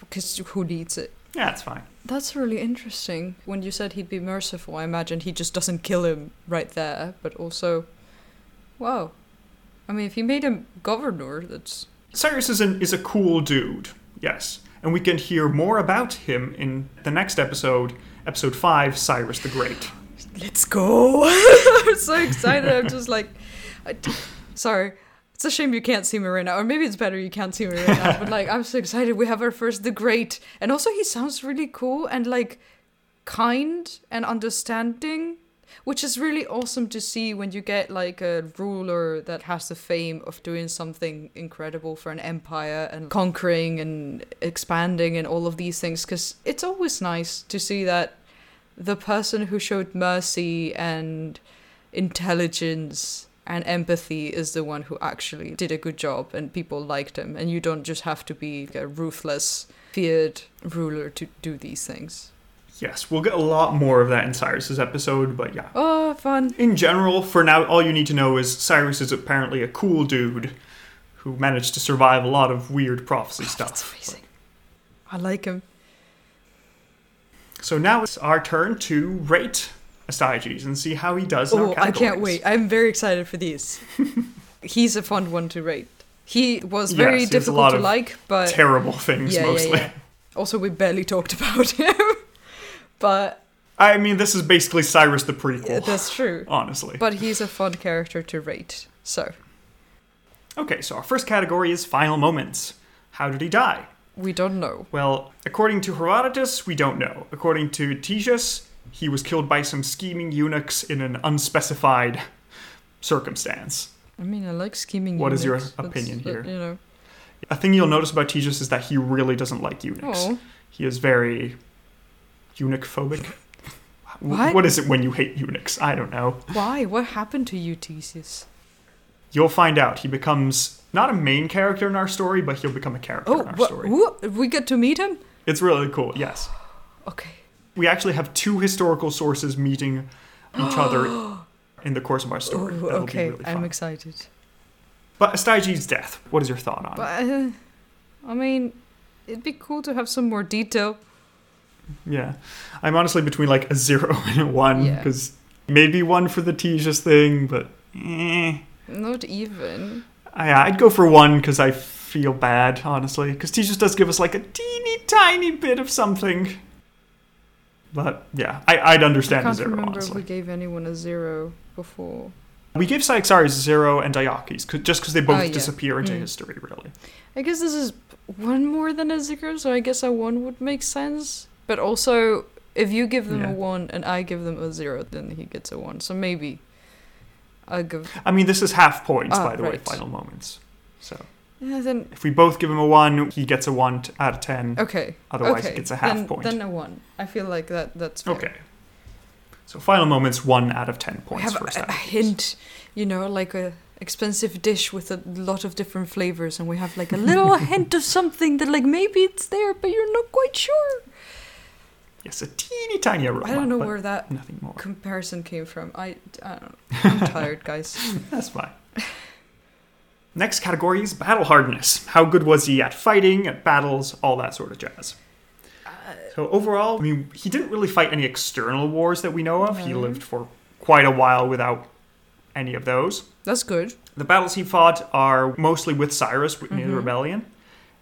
because who needs it? Yeah, it's fine. That's really interesting. When you said he'd be merciful, I imagined he just doesn't kill him right there, but also, wow. I mean, if he made him governor, that's. Cyrus is, an, is a cool dude, yes. And we can hear more about him in the next episode, episode 5, Cyrus the Great. Let's go! *laughs* I'm so excited. I'm just like. I, sorry. It's a shame you can't see me right now. Or maybe it's better you can't see me right *laughs* now. But like, I'm so excited. We have our first The Great. And also, he sounds really cool and like kind and understanding. Which is really awesome to see when you get like a ruler that has the fame of doing something incredible for an empire and conquering and expanding and all of these things. Because it's always nice to see that the person who showed mercy and intelligence and empathy is the one who actually did a good job and people liked him and you don't just have to be a ruthless feared ruler to do these things Yes, we'll get a lot more of that in Cyrus's episode, but yeah. oh fun In general, for now, all you need to know is Cyrus is apparently a cool dude who managed to survive a lot of weird prophecy oh, that's stuff. amazing i like him So now it's our turn to rate Astyages and see how he does in our oh i can't wait i'm very excited for these *laughs* he's a fun one to rate he was very Yes, difficult to like but Terrible things, yeah, yeah, mostly. yeah. also we barely talked about *laughs* him but I mean, this is basically Cyrus the prequel. yeah, that's true honestly. but he's a fun character to rate so Okay, so our first category is final moments. How did he die? we don't know Well, according to Herodotus, we don't know. According to Ctesias, he was killed by some scheming eunuchs in an unspecified circumstance. I mean, I like scheming. What is your eunuchs. That's- opinion that- here? You know. A thing you'll notice about Ctesias is that he really doesn't like eunuchs. Oh, He is very eunuch phobic. What? What is it when you hate eunuchs? I don't know. why? What happened to you, Ctesias? You'll find out. He becomes not a main character in our story, but he'll become a character Oh, in our what? story. Who? We get to meet him. It's really cool, yes. Okay. we actually have two historical sources meeting each other *gasps* in the course of our story. Oh, That'll okay. really. I'm excited. but Astyages' death, what is your thought on But uh, I mean, it'd be cool to have some more detail. Yeah. I'm honestly between like a zero *laughs* and a one, Yeah. because maybe one for the Ctesias thing, but eh. Not even. I, I'd go for one because I feel bad, honestly. Because Ctesias does give us like a teeny tiny bit of something. But yeah, I, I'd understand a can't zero, remember honestly. if we gave anyone a zero before. We gave Cyaxares zero and 'cause- just because they both Oh, yeah. disappear into Mm. history, really. I guess this is one more than a zero, so I guess a one would make sense. But also, if you give them Yeah. a one and I give them a zero, then he gets a one. So maybe I'll give. I mean, this is half points, Ah, by the way, final moments. So Yeah, then If we both give him a 1, he gets a 1 t- out of 10. okay. Otherwise, okay. he gets a half then, point. Then a one. I feel like that. That's fair. Okay. So final moments, 1 out of 10 We points have for a, a hint, you know, like a expensive dish with a lot of different flavors, and we have like a little *laughs* hint of something that like maybe it's there, but you're not quite sure. Yes, a teeny tiny aroma. I don't know where that Nothing more. comparison came from. I, I don't know. *laughs* I'm tired, guys. *laughs* That's fine. Next category is battle hardness. How good was he at fighting, at battles, all that sort of jazz. So overall, I mean, he didn't really fight any external wars that we know of. He lived for quite a while without any of those. That's good. The battles he fought are mostly with Cyrus near the Mhm. rebellion.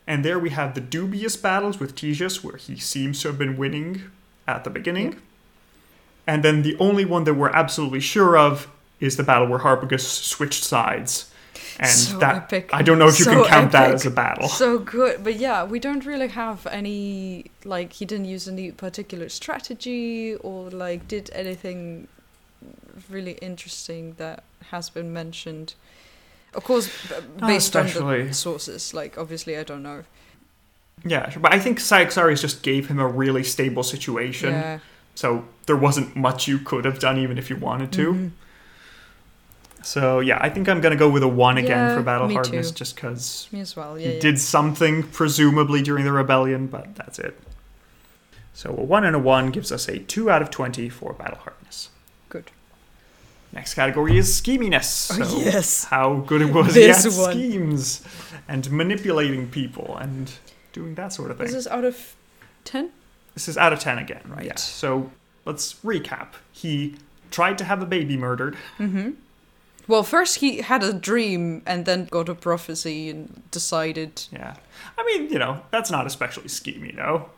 And there we have the dubious battles with Ctesias, where he seems to have been winning at the beginning. And then the only one that we're absolutely sure of is the battle where Harpagus switched sides. And So that epic. I don't know if you So can count that epic. as a battle. So good, but yeah, we don't really have any like he didn't use any particular strategy or like did anything really interesting that has been mentioned. Of course, Not based on the sources. Like obviously, I don't know. Yeah, but I think Cyaxares just gave him a really stable situation. Yeah. So there wasn't much you could have done even if you wanted to. Mhm. So yeah, I think I'm gonna go with a one again Yeah, for battle hardness, too. just because Me as well. Yeah. he yeah. did something presumably during the rebellion, but that's it. So a one and a one gives us a two out of twenty for battle hardness. Good. Next category is scheminess. Oh, yes. how good it was he This at one. schemes and manipulating people and doing that sort of thing. This is out of ten. This is out of 10 again. Right. Yeah. So let's recap. He tried to have a baby murdered. Mm-hmm. Well, first he had a dream and then got a prophecy and decided Yeah. I mean, you know, that's not especially schemy, no?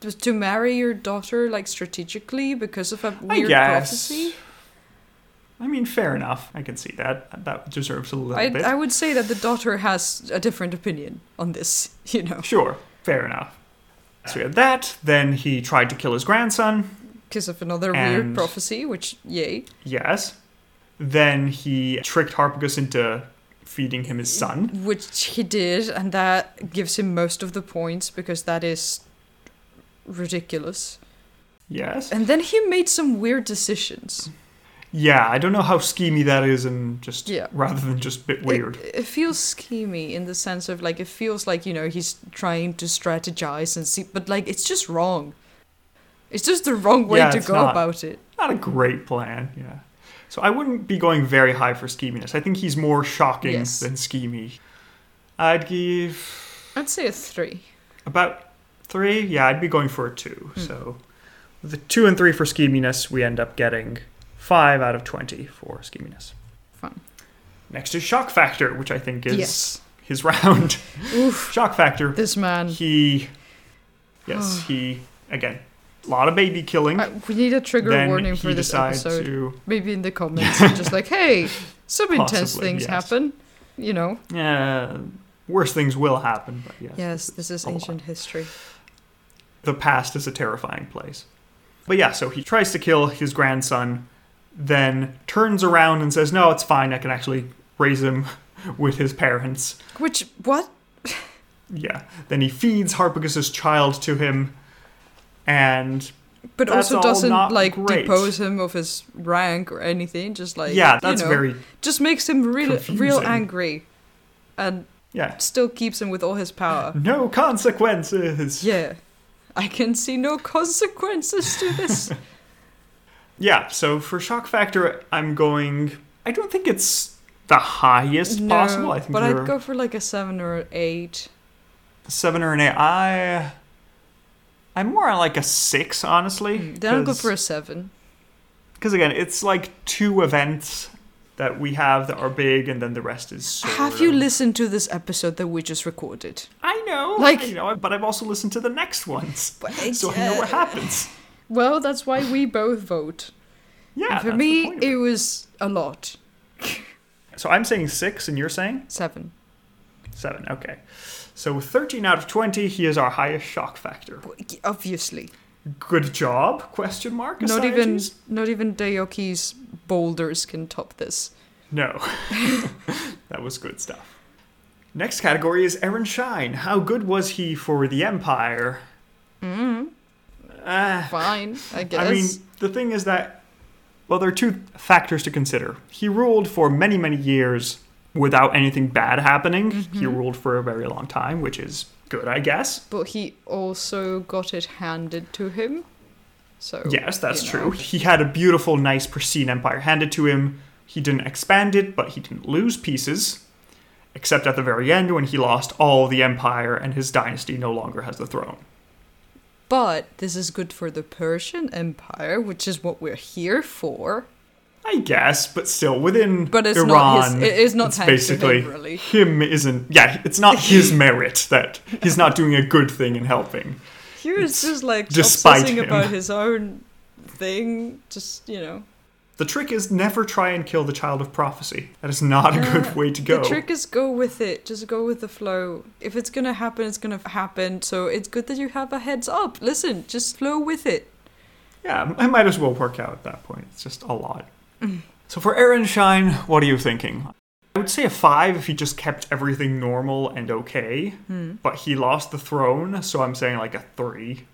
to- to marry your daughter like strategically because of a weird guess. prophecy. I mean, fair enough. I can see that. That deserves a little I, bit. I would say that the daughter has a different opinion on this, *laughs* you know, Sure. Fair enough. So we had that. Then he tried to kill his grandson. because of another weird prophecy, which, yay. Yes. Then he tricked Harpagus into feeding him his son. Which he did, and that gives him most of the points because that is ridiculous. Yes. And then he made some weird decisions. Yeah, I don't know how schemy that is and just Yeah. rather than just a bit weird. It, it feels schemy in the sense of like it feels like you know he's trying to strategize and see, but like it's just wrong. It's just the wrong way Yeah, to go not. about it. Not a great plan, yeah. So I wouldn't be going very high for scheminess. I think he's more shocking Yes. than schemy. I'd give I'd say a three. about three. Yeah, I'd be going for a two. Hmm. So the two and three for scheminess, we end up getting five out of twenty for scheminess. Fun. Next is shock factor, which I think is Yes. his round. *laughs* Oof. shock factor. This man. He, yes, *sighs* he again, a lot of baby killing. Uh, we need a trigger then warning for this episode. to Maybe in the *laughs* comments, just like, hey, some intense Possibly, things yes. happen. You know. Yeah, worse things will happen, but yes. Yes, this is a lot. ancient history. The past is a terrifying place. But yeah, so he tries to kill his grandson, then turns around and says, No, it's fine, I can actually raise him *laughs* with his parents. Which what? Yeah. Then he feeds Harpagus' child to him, and But also doesn't like great. depose him of his rank or anything. Just like yeah, you that's know, very, just makes him real real angry, and yeah. still keeps him with all his power. No consequences. yeah, I can see no consequences to this. *laughs* Yeah, so for shock factor, I'm going. I don't think it's the highest no, possible. I think but I'd go for like a seven or an eight. seven or an eight. I. I'm more on like a six, honestly. Mm, Then I'll go for a seven. Because again, it's like two events that we have that are big, and then the rest is. Have you of- listened to this episode that we just recorded? I know, Like- I know, but I've also listened to the next ones, But so I know what happens. Well, that's why we *laughs* both vote. Yeah, And for me, it was a lot. So I'm saying six, and you're saying Seven. seven. Okay, so 13 out of 20, he is our highest shock factor. Obviously. Good job? Question mark. Not even not even Deioces's boulders can top this. No. *laughs* that was good stuff. Next category is Aaron Shine. How good was he for the Empire? Mm, Ah, fine, I guess. I mean, the thing is that, well, there are two factors to consider. He ruled for many, many years without anything bad happening. He Mm-hmm. ruled for a very long time, which is good, I guess. but he also got it handed to him. So Yes, that's you true. He had a beautiful, nice, pristine empire handed to him. He didn't expand it, but he didn't lose pieces. Except at the very end when he lost all the empire and his dynasty no longer has the throne. But this is good for the Persian Empire, which is what we're here for. I guess, but still, within But it's Iran, not his- it is not basically him, really. him isn't. Yeah, it's not his *laughs* merit that he's not doing a good thing in helping. He was just like obsessing him. about his own thing. Just you know, The trick is never try and kill the child of prophecy. That is not a good *laughs* way to go. the trick is go with it. Just go with the flow. If it's gonna happen, it's gonna happen. So it's good that you have a heads up. Listen, just flow with it. Yeah, it might as well work out at that point. It's just a lot. Mm. So for Aaron Shine, what are you thinking? I would say a five if he just kept everything normal and okay, hmm. but he lost the throne, so I'm saying like a three.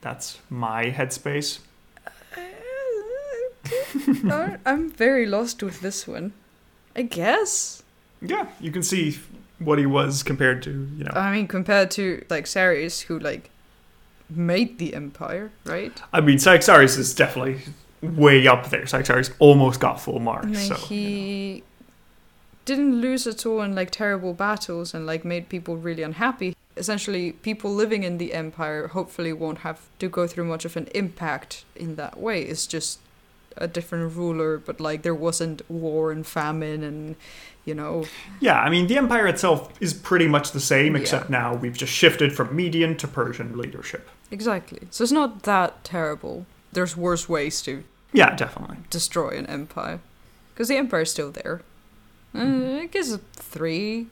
That's my headspace. *laughs* I'm very lost with this one. I guess. Yeah, you can see what he was compared to, you know. I mean, compared to like Ceres, who like made the empire, right? I mean, Cyaxares is definitely way up there. Cyaxares almost got full marks. I mean, so he didn't lose at all in like terrible battles and like made people really unhappy. Essentially, people living in the empire hopefully won't have to go through much of an impact in that way. It's just a different ruler, but like there wasn't war and famine and you know Yeah, I mean, the empire itself is pretty much the same, Yeah. except now we've just shifted from Median to Persian leadership. exactly. So it's not that terrible. There's worse ways to Yeah, definitely. destroy an empire because the empire's still there. Uh, I guess a three,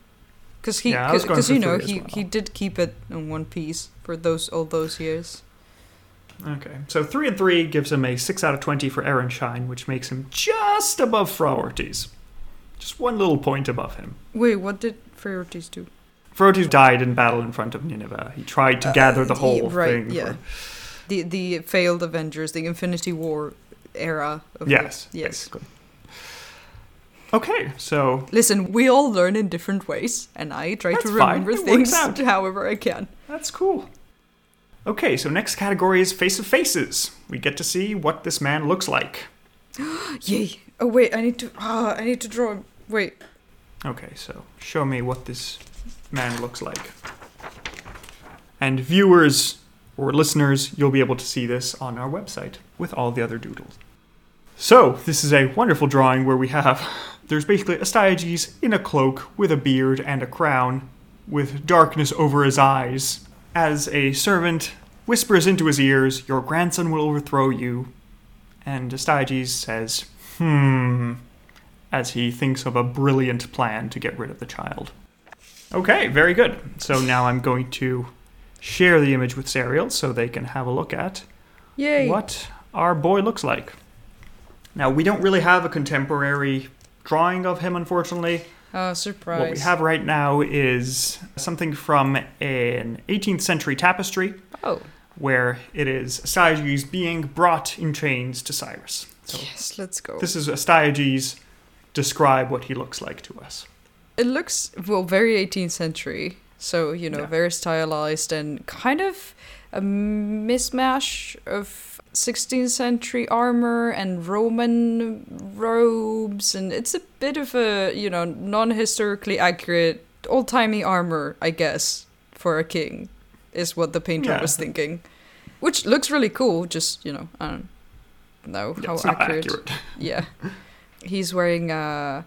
because he, Mm-hmm. Yeah, I was going because you know he well. he did keep it in one piece for those all those years. Okay, so 3 and 3 gives him a 6 out of 20 for Aaron Shine, which makes him just above Phraortes. Just one little point above him. Wait, what did Phraortes do? Phraortes died in battle in front of Nineveh. He tried to gather the Uh, whole right, thing. yeah. for- The the failed Avengers, the Infinity War era. Of yes, it. yes. basically. Okay, so Listen, we all learn in different ways, and I try to remember things out. *laughs* however I can. That's cool. Okay, so next category is Face of Faces. We get to see what this man looks like. *gasps* Yay! Oh wait, I need to. Ah, I need to draw. him. Wait. Okay, so show me what this man looks like. And viewers or listeners, you'll be able to see this on our website with all the other doodles. So, this is a wonderful drawing where we have there's basically Astyages in a cloak with a beard and a crown with darkness over his eyes as a servant whispers into his ears, Your grandson will overthrow you. And Astyages says, Hmm, as he thinks of a brilliant plan to get rid of the child. Okay, very good. So now I'm going to share the image with Sariel so they can have a look at Yay! what our boy looks like. Now, we don't really have a contemporary drawing of him, unfortunately. Oh, surprise! What we have right now is something from an 18th century tapestry Oh, where it is Astyages being brought in chains to Cyrus. So yes. Let's go. this is Astyages describe what he looks like to us. It looks well very 18th century, so you know Yeah. very stylized and kind of a mismatch of 16th century armor and Roman robes, and it's a bit of a you know non-historically accurate old-timey armor, I guess, for a king, is what the painter Yeah. was thinking, which looks really cool. Just you know, I don't know Yeah, how accurate. accurate. *laughs* Yeah. He's wearing a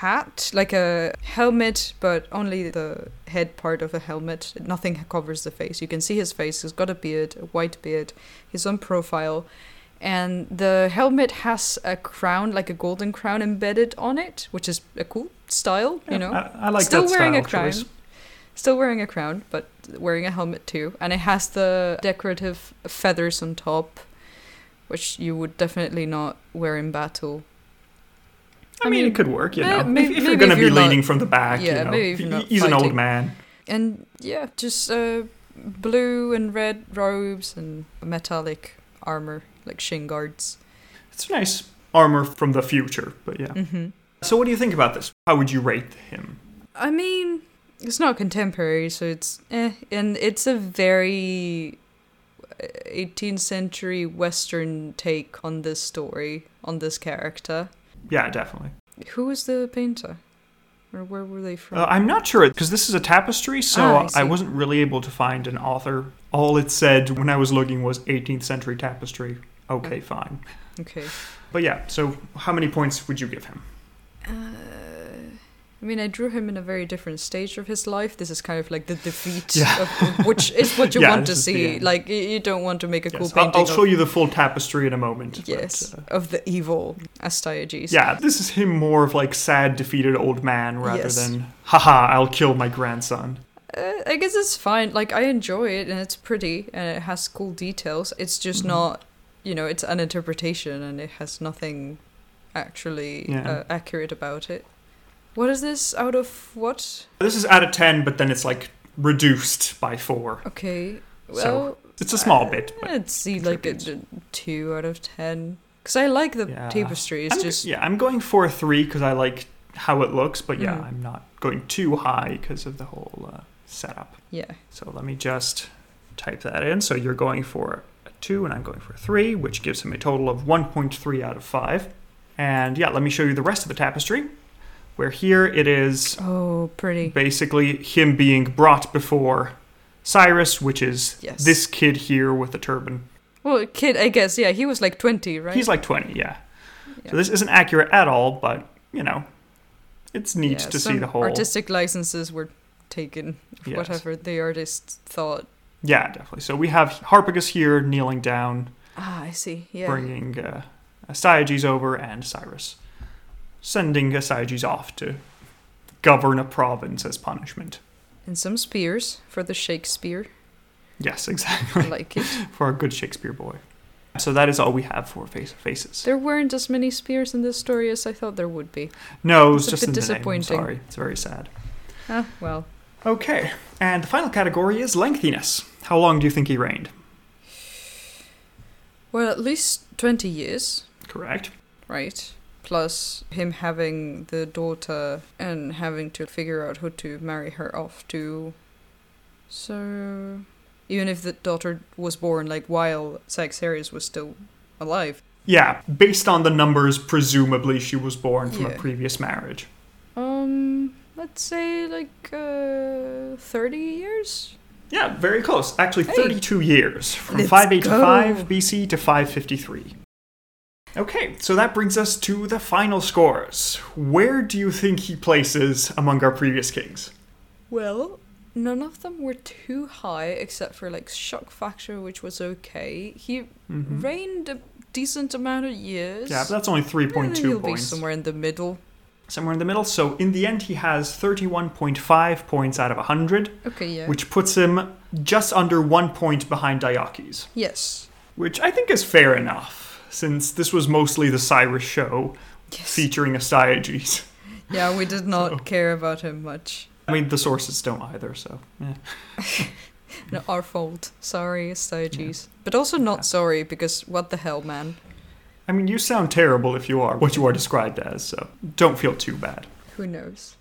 hat, like a helmet, but only the head part of a helmet. Nothing covers the face. You can see his face. He's got a beard, a white beard. He's on profile. And the helmet has a crown, like a golden crown embedded on it, which is a cool style, you know? I, I like Still wearing a crown. choice. Still wearing a crown, but wearing a helmet too. And it has the decorative feathers on top, which you would definitely not wear in battle. I, I mean, mean, it could work, you know. maybe- if, if you're going to be not- leaning from the back, Yeah, you know, maybe if he's an old man. And yeah, just uh, blue and red robes and metallic armor, like shin guards. It's nice armor from the future, but yeah. Mm-hmm. So, what do you think about this? How would you rate him? I mean, it's not contemporary, so it's eh, and it's a very 18th century Western take on this story, on this character. Yeah, definitely. Who was the painter? Or where were they from? Uh, I'm not sure because this is a tapestry, so Ah, I I, wasn't really able to find an author. All it said when I was looking was 18th century tapestry. Okay, fine. okay. But yeah, so how many points would you give him? Uh, I mean, I drew him in a very different stage of his life. This is kind of like the defeat, Yeah. of, which is what you *laughs* Yeah, want to this is the see. Like, you- don't want to make a cool Yes, I'll, painting I'll show of, you the full tapestry in a moment. but, yes, uh, of the evil Astyages. yeah, this is him more of like sad, defeated old man rather Yes. than, haha, I'll kill my grandson. Uh, I guess it's fine. Like, I enjoy it, and it's pretty, and it has cool details. It's just Mhm. not, you know, it's an interpretation, and it has nothing actually Yeah. uh, accurate about it. What is this out of what? This is out of 10, but then it's like reduced by 4. Okay. So, Well, It's a small uh, bit, I'd see like a, a two out of ten because I like the Yeah. tapestry. It's I'm, just yeah, I'm going for a 3 because I like how it looks, but yeah, Mm. I'm not going too high because of the whole uh, setup. yeah. So let me just type that in. So you're going for a 2 and I'm going for a 3, which gives him a total of 1.3 out of 5. And yeah, let me show you the rest of the tapestry. Where here it is Oh, pretty. basically him being brought before Cyrus, which is Yes. this kid here with the turban. Well, kid, I guess. Yeah, he was like twenty, right? He's like 20, yeah. Yeah. So this isn't accurate at all, but you know, it's neat Yeah, to see the whole. artistic licenses were taken. Yes. Whatever the artist thought. Yeah, definitely. So we have Harpagus here kneeling down, Ah, I see. Yeah. bringing uh, Astyages over, and Cyrus sending Astyages off to govern a province as punishment. And some spears for the Shakespeare. Yes, *laughs* exactly. I like it. for a good Shakespeare boy. So that is all we have for face faces. There weren't as many spears in this story as I thought there would be. No, it's It's a just bit disappointing. name. Sorry, it's very sad. Ah, well. Okay, and the final category is lengthiness. How long do you think he reigned? Well, at least 20 years. Correct. right? Plus him having the daughter and having to figure out who to marry her off to. So, even if the daughter was born like while Cyaxares was still alive, Yeah, based on the numbers, presumably she was born from a previous marriage. um, let's say like uh, thirty years. Yeah, very close. Actually, Hey. 32 years from Let's 585 go. BC to 553. Okay, so that brings us to the final scores. Where do you think he places among our previous kings? Well, none of them were too high except for like Shock Factor, which was okay. He Mhm. reigned a decent amount of years. Yeah, but that's only 3.2 he'll be points. somewhere in the middle. Somewhere in the middle. So in the end, he has 31.5 points out of 100, Okay, yeah. which puts him just under one point behind Deioces, yes. which I think is fair enough, since this was mostly the Cyrus show Yes. featuring Astyages. Yeah, we did not So- care about him much. I mean, the sources don't either, so yeah. *laughs* No, our fault. Sorry, Astyages. But also not Yeah. sorry, because what the hell, man? I mean, you sound terrible if you are what you are described as, so don't feel too bad. Who knows?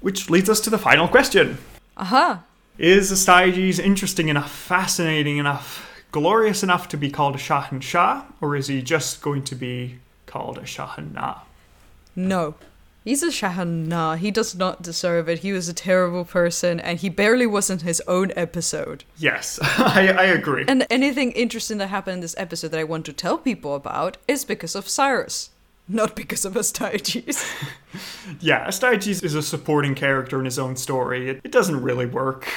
Which leads us to the final question. Aha! Is Astyages interesting enough, fascinating enough, glorious enough to be called a Shahan Shah, or is he just going to be called a Shahan Na? No. He's a Shahana. He does not deserve it. He was a terrible person, and he barely was in his own episode. Yes, *laughs* I, I agree. And anything interesting that happened in this episode that I want to tell people about is because of Cyrus, not because of Astyages. *laughs* Yeah, Astyages is a supporting character in his own story. It, it doesn't really work. *laughs*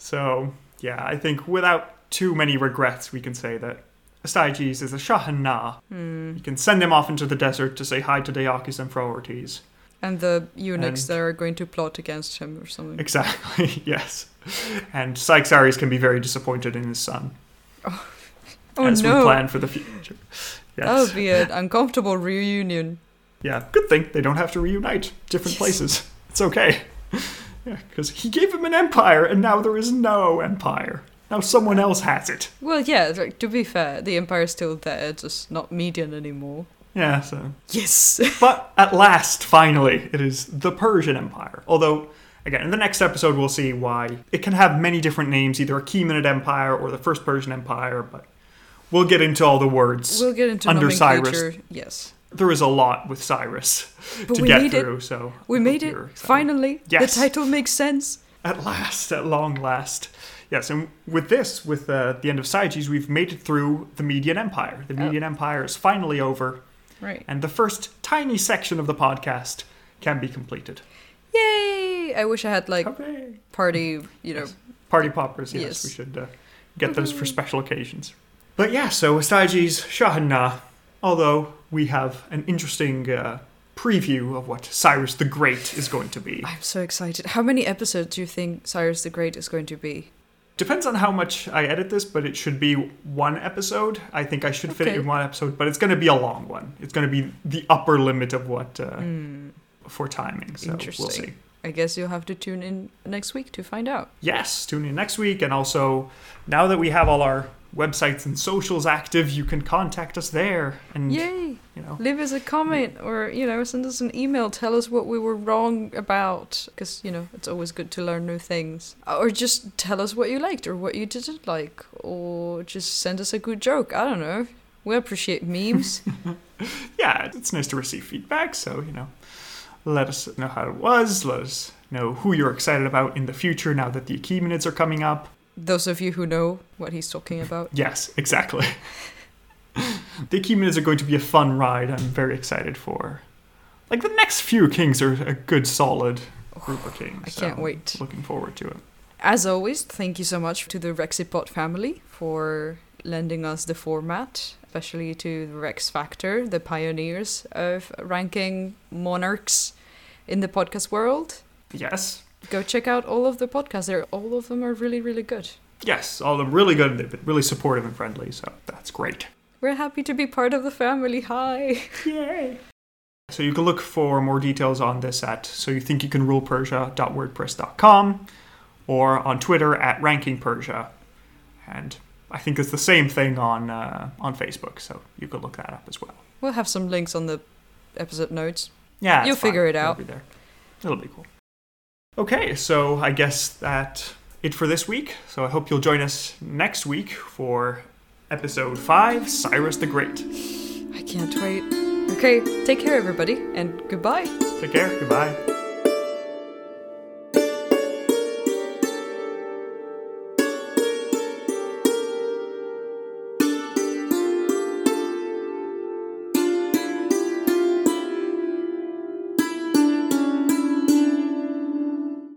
So, yeah, I think without too many regrets, we can say that Astyages is a Shahan Na. Hmm. You can send him off into the desert to say hi to Deioces and Phraortes. And the eunuchs And- that are going to plot against him or something. Exactly, *laughs* yes. And Cyaxares can be very disappointed in his son Oh *laughs* as we no! plan for the future. *laughs* That would be an uncomfortable reunion. Yeah, good thing they don't have to reunite. Different places. It's okay. Yeah, because he gave him an empire, and now there is no empire. Now someone else has it. Well, yeah, like, to be fair, the Empire's still there, just not Median anymore. Yeah, so. Yes! *laughs* But at last, finally, it is the Persian Empire. Although, again, in the next episode, we'll see why it can have many different names, either a Achaemenid Empire or the First Persian Empire, but we'll get into all the words. we'll get into Under Cyrus. Yes. there is a lot with Cyrus But to we get made it. through, so. We made it! excited. Finally! Yes. The title makes sense! At last, at long last. Yes, and with this, with uh, the end of Cyges, we've made it through the Median Empire. The Oh. Median Empire is finally over, Right. and the first tiny section of the podcast can be completed. Yay! I wish I had, like, Hooray! party, you know. Yes. Party poppers, yes, Yes. we should uh, get those for special occasions. But yeah, so Astyages, Shahanna, although we have an interesting uh, preview of what Cyrus the Great is going to be. I'm so excited. How many episodes do you think Cyrus the Great is going to be? Depends on how much I edit this, but it should be one episode. I think I should fit it in one episode, but it's going to be a long one. It's going to be the upper limit of what uh, for timing. So we'll see. Interesting. I guess you'll have to tune in next week to find out. Yes, tune in next week, and also now that we have all our websites and socials active, you can contact us there, and Yay! you know, Leave us a comment or, you know, send us an email. Tell us what we were wrong about. Because, you know, it's always good to learn new things. Or just tell us what you liked or what you didn't like. Or just send us a good joke. I don't know. We appreciate memes. *laughs* yeah, it's nice to receive feedback. So you know, let us know how it was. Let us know who you're excited about in the future now that the Achaemenids are coming up. Those of you who know what he's talking about. Yes, exactly. *laughs* the Achaemenids are going to be a fun ride. I'm very excited for. Like the next few kings are a good, solid oh, group of kings. I so can't wait. Looking forward to it. As always, thank you so much to the Rexipod family for lending us the format, especially to the Rex Factor, the pioneers of ranking monarchs in the podcast world. Yes, Go check out all of the podcasts. They're, all of them are really, really good. yes, all of them really good. They've been really supportive and friendly, so that's great. We're happy to be part of the family. Hi. *laughs* Yay! So you can look for more details on this at so you think you can rule Persia.wordpress.com or on Twitter at ranking Persia, and I think it's the same thing on uh, on Facebook. So you could look that up as well. We'll have some links on the episode notes. Yeah, You'll figure it out. It'll be there. It'll be cool. Okay, so I guess that it for this week. So I hope you'll join us next week for episode five, Cyrus the Great. I can't wait. Okay, take care, everybody, and goodbye. Take care. Goodbye.